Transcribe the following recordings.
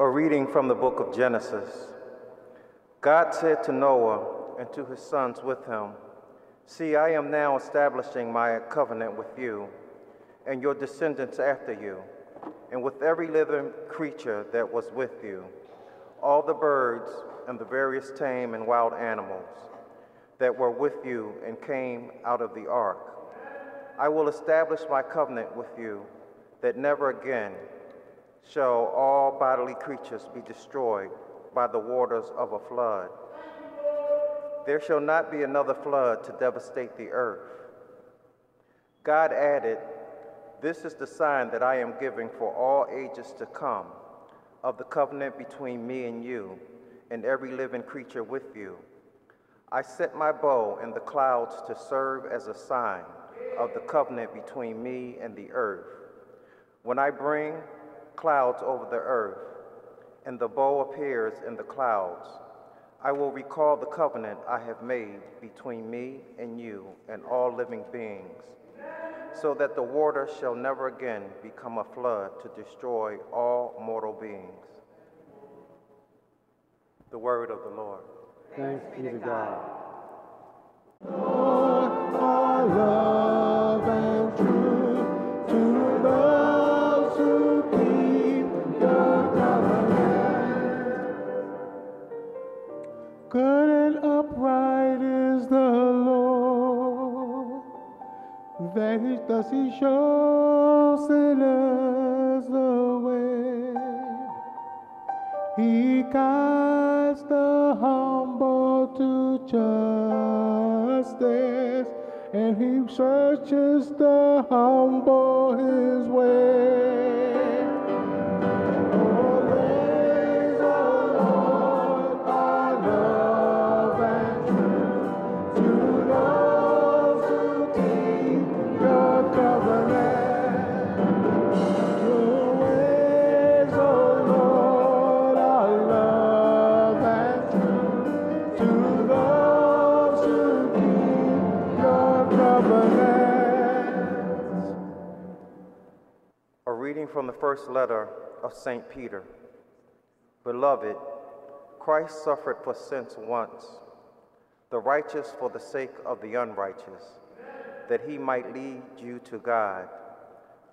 A reading from the book of Genesis. God said to Noah and to his sons with him, See, I am now establishing my covenant with you and your descendants after you, and with every living creature that was with you, all the birds and the various tame and wild animals that were with you and came out of the ark. I will establish my covenant with you that never again shall all bodily creatures be destroyed by the waters of a flood. There shall not be another flood to devastate the earth. God added, This is the sign that I am giving for all ages to come of the covenant between me and you and every living creature with you. I set my bow in the clouds to serve as a sign of the covenant between me and the earth. When I bring clouds over the earth, and the bow appears in the clouds, I will recall the covenant I have made between me and you and all living beings, so that the water shall never again become a flood to destroy all mortal beings. The word of the Lord. Thanks be to God. Our Good and upright is the Lord, that he does he show sinners the way. He guides the humble to justice, and he searches the humble his way. Reading from the first letter of St. Peter. Beloved, Christ suffered for sins once, the righteous for the sake of the unrighteous, that he might lead you to God.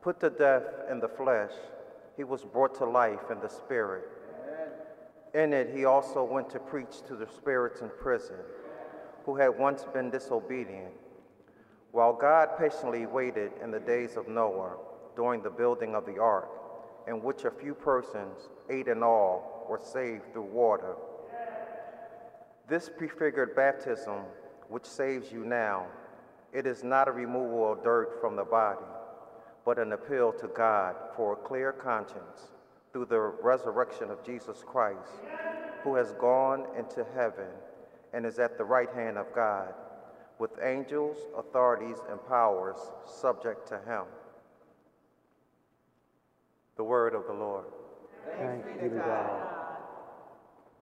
Put to death in the flesh, he was brought to life in the spirit. In it, he also went to preach to the spirits in prison, who had once been disobedient, while God patiently waited in the days of Noah during the building of the ark, in which a few persons, eight in all, were saved through water. This prefigured baptism, which saves you now, it is not a removal of dirt from the body, but an appeal to God for a clear conscience through the resurrection of Jesus Christ, who has gone into heaven and is at the right hand of God, with angels, authorities, and powers subject to him. The word of the Lord. Thanks be to God.